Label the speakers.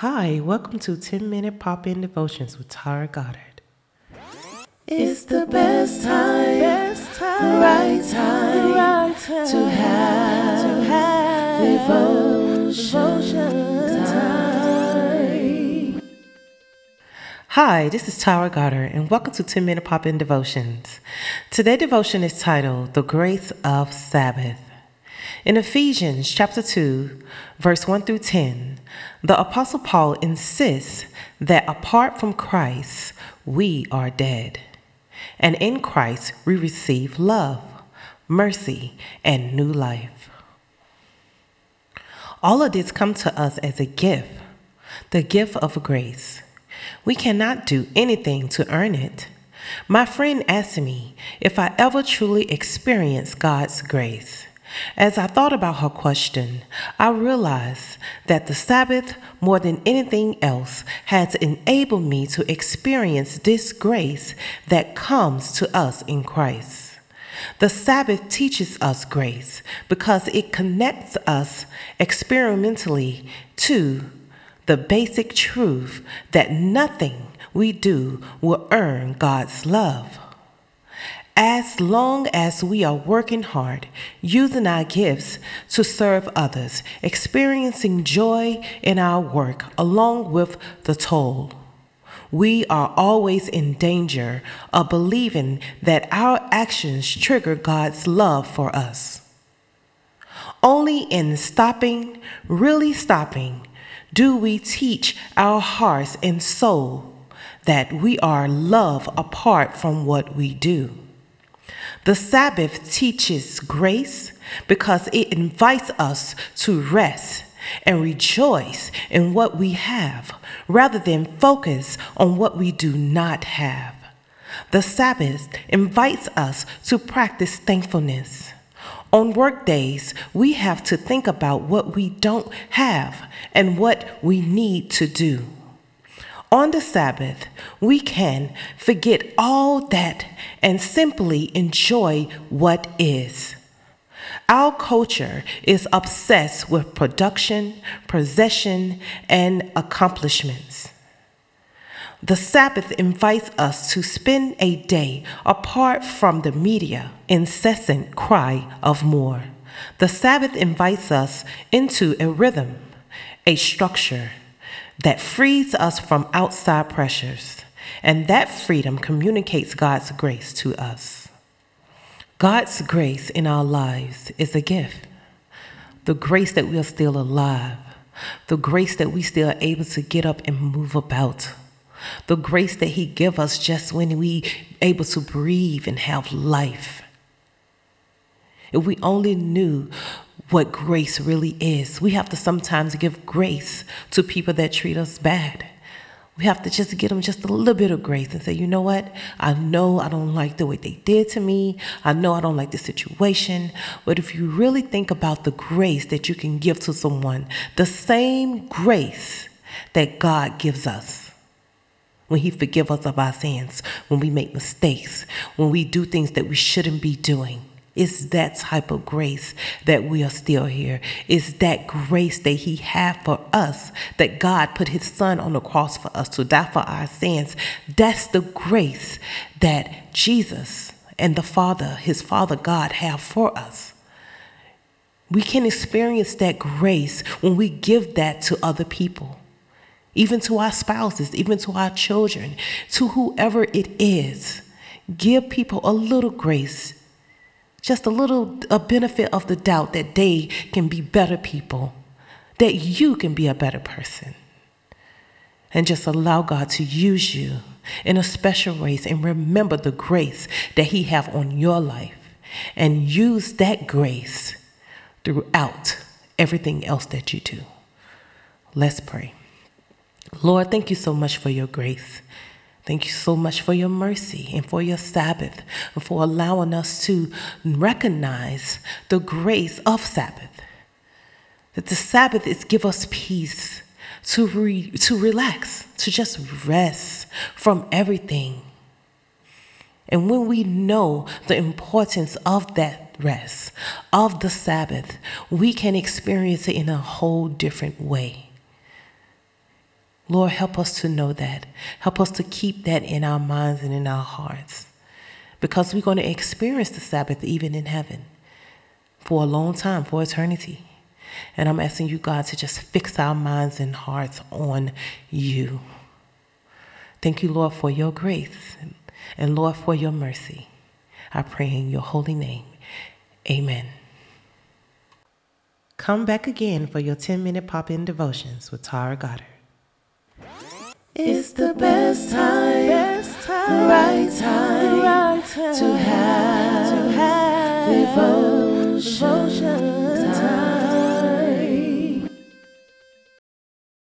Speaker 1: Hi, welcome to 10 Minute Pop In Devotions with Tara Goddard.
Speaker 2: It's the best time, best time, right time, right time to have, to have devotion, time.
Speaker 1: Hi, this is Tara Goddard, and welcome to 10 Minute Pop In Devotions. Today's devotion is titled The Grace of Sabbath. In Ephesians chapter 2, verse 1 through 10, the Apostle Paul insists that apart from Christ, we are dead. And in Christ, we receive love, mercy, and new life. All of this comes to us as a gift, the gift of grace. We cannot do anything to earn it. My friend asked me if I ever truly experienced God's grace. As I thought about her question, I realized that the Sabbath, more than anything else, has enabled me to experience this grace that comes to us in Christ. The Sabbath teaches us grace because it connects us experimentally to the basic truth that nothing we do will earn God's love. As long as we are working hard, using our gifts to serve others, experiencing joy in our work along with the toll, we are always in danger of believing that our actions trigger God's love for us. Only in stopping, really stopping, do we teach our hearts and soul that we are love apart from what we do. The Sabbath teaches grace because it invites us to rest and rejoice in what we have rather than focus on what we do not have. The Sabbath invites us to practice thankfulness. On work days, we have to think about what we don't have and what we need to do. On the Sabbath, we can forget all that and simply enjoy what is. Our culture is obsessed with production, possession, and accomplishments. The Sabbath invites us to spend a day apart from the media incessant cry of more. The Sabbath invites us into a rhythm, a structure, that frees us from outside pressures, and that freedom communicates God's grace to us. God's grace in our lives is a gift. The grace that we are still alive, the grace that we still are able to get up and move about, the grace that He give us just when we able to breathe and have life. If we only knew what grace really is. We have to sometimes give grace to people that treat us bad. We have to just give them just a little bit of grace and say, you know what? I know I don't like the way they did to me. I know I don't like the situation. But if you really think about the grace that you can give to someone, the same grace that God gives us when He forgives us of our sins, when we make mistakes, when we do things that we shouldn't be doing it's that type of grace that we are still here. It's that grace that He had for us, that God put His Son on the cross for us to die for our sins. That's the grace that Jesus and the Father, His Father God, have for us. We can experience that grace when we give that to other people, even to our spouses, even to our children, to whoever it is. Give people a little grace just a little a benefit of the doubt that they can be better people, that you can be a better person. And just allow God to use you in a special ways and remember the grace that He have on your life and use that grace throughout everything else that you do. Let's pray. Lord, thank you so much for your grace. Thank you so much for your mercy and for your Sabbath and for allowing us to recognize the grace of Sabbath. That the Sabbath is give us peace to re, to relax, to just rest from everything. And when we know the importance of that rest, of the Sabbath, we can experience it in a whole different way. Lord, help us to know that. Help us to keep that in our minds and in our hearts. Because we're going to experience the Sabbath even in heaven for a long time, for eternity. And I'm asking you, God, to just fix our minds and hearts on you. Thank you, Lord, for your grace and Lord, for your mercy. I pray in your holy name. Amen. Come back again for your 10 minute pop in devotions with Tara Goddard.
Speaker 2: It's the best time, best time, right time, right time to have, to have devotion. devotion.